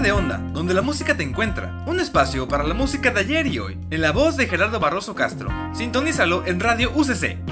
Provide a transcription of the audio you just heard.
De Onda, donde la música te encuentra. Un espacio para la música de ayer y hoy. En la voz de Gerardo Barroso Castro. Sintonízalo en Radio UCC.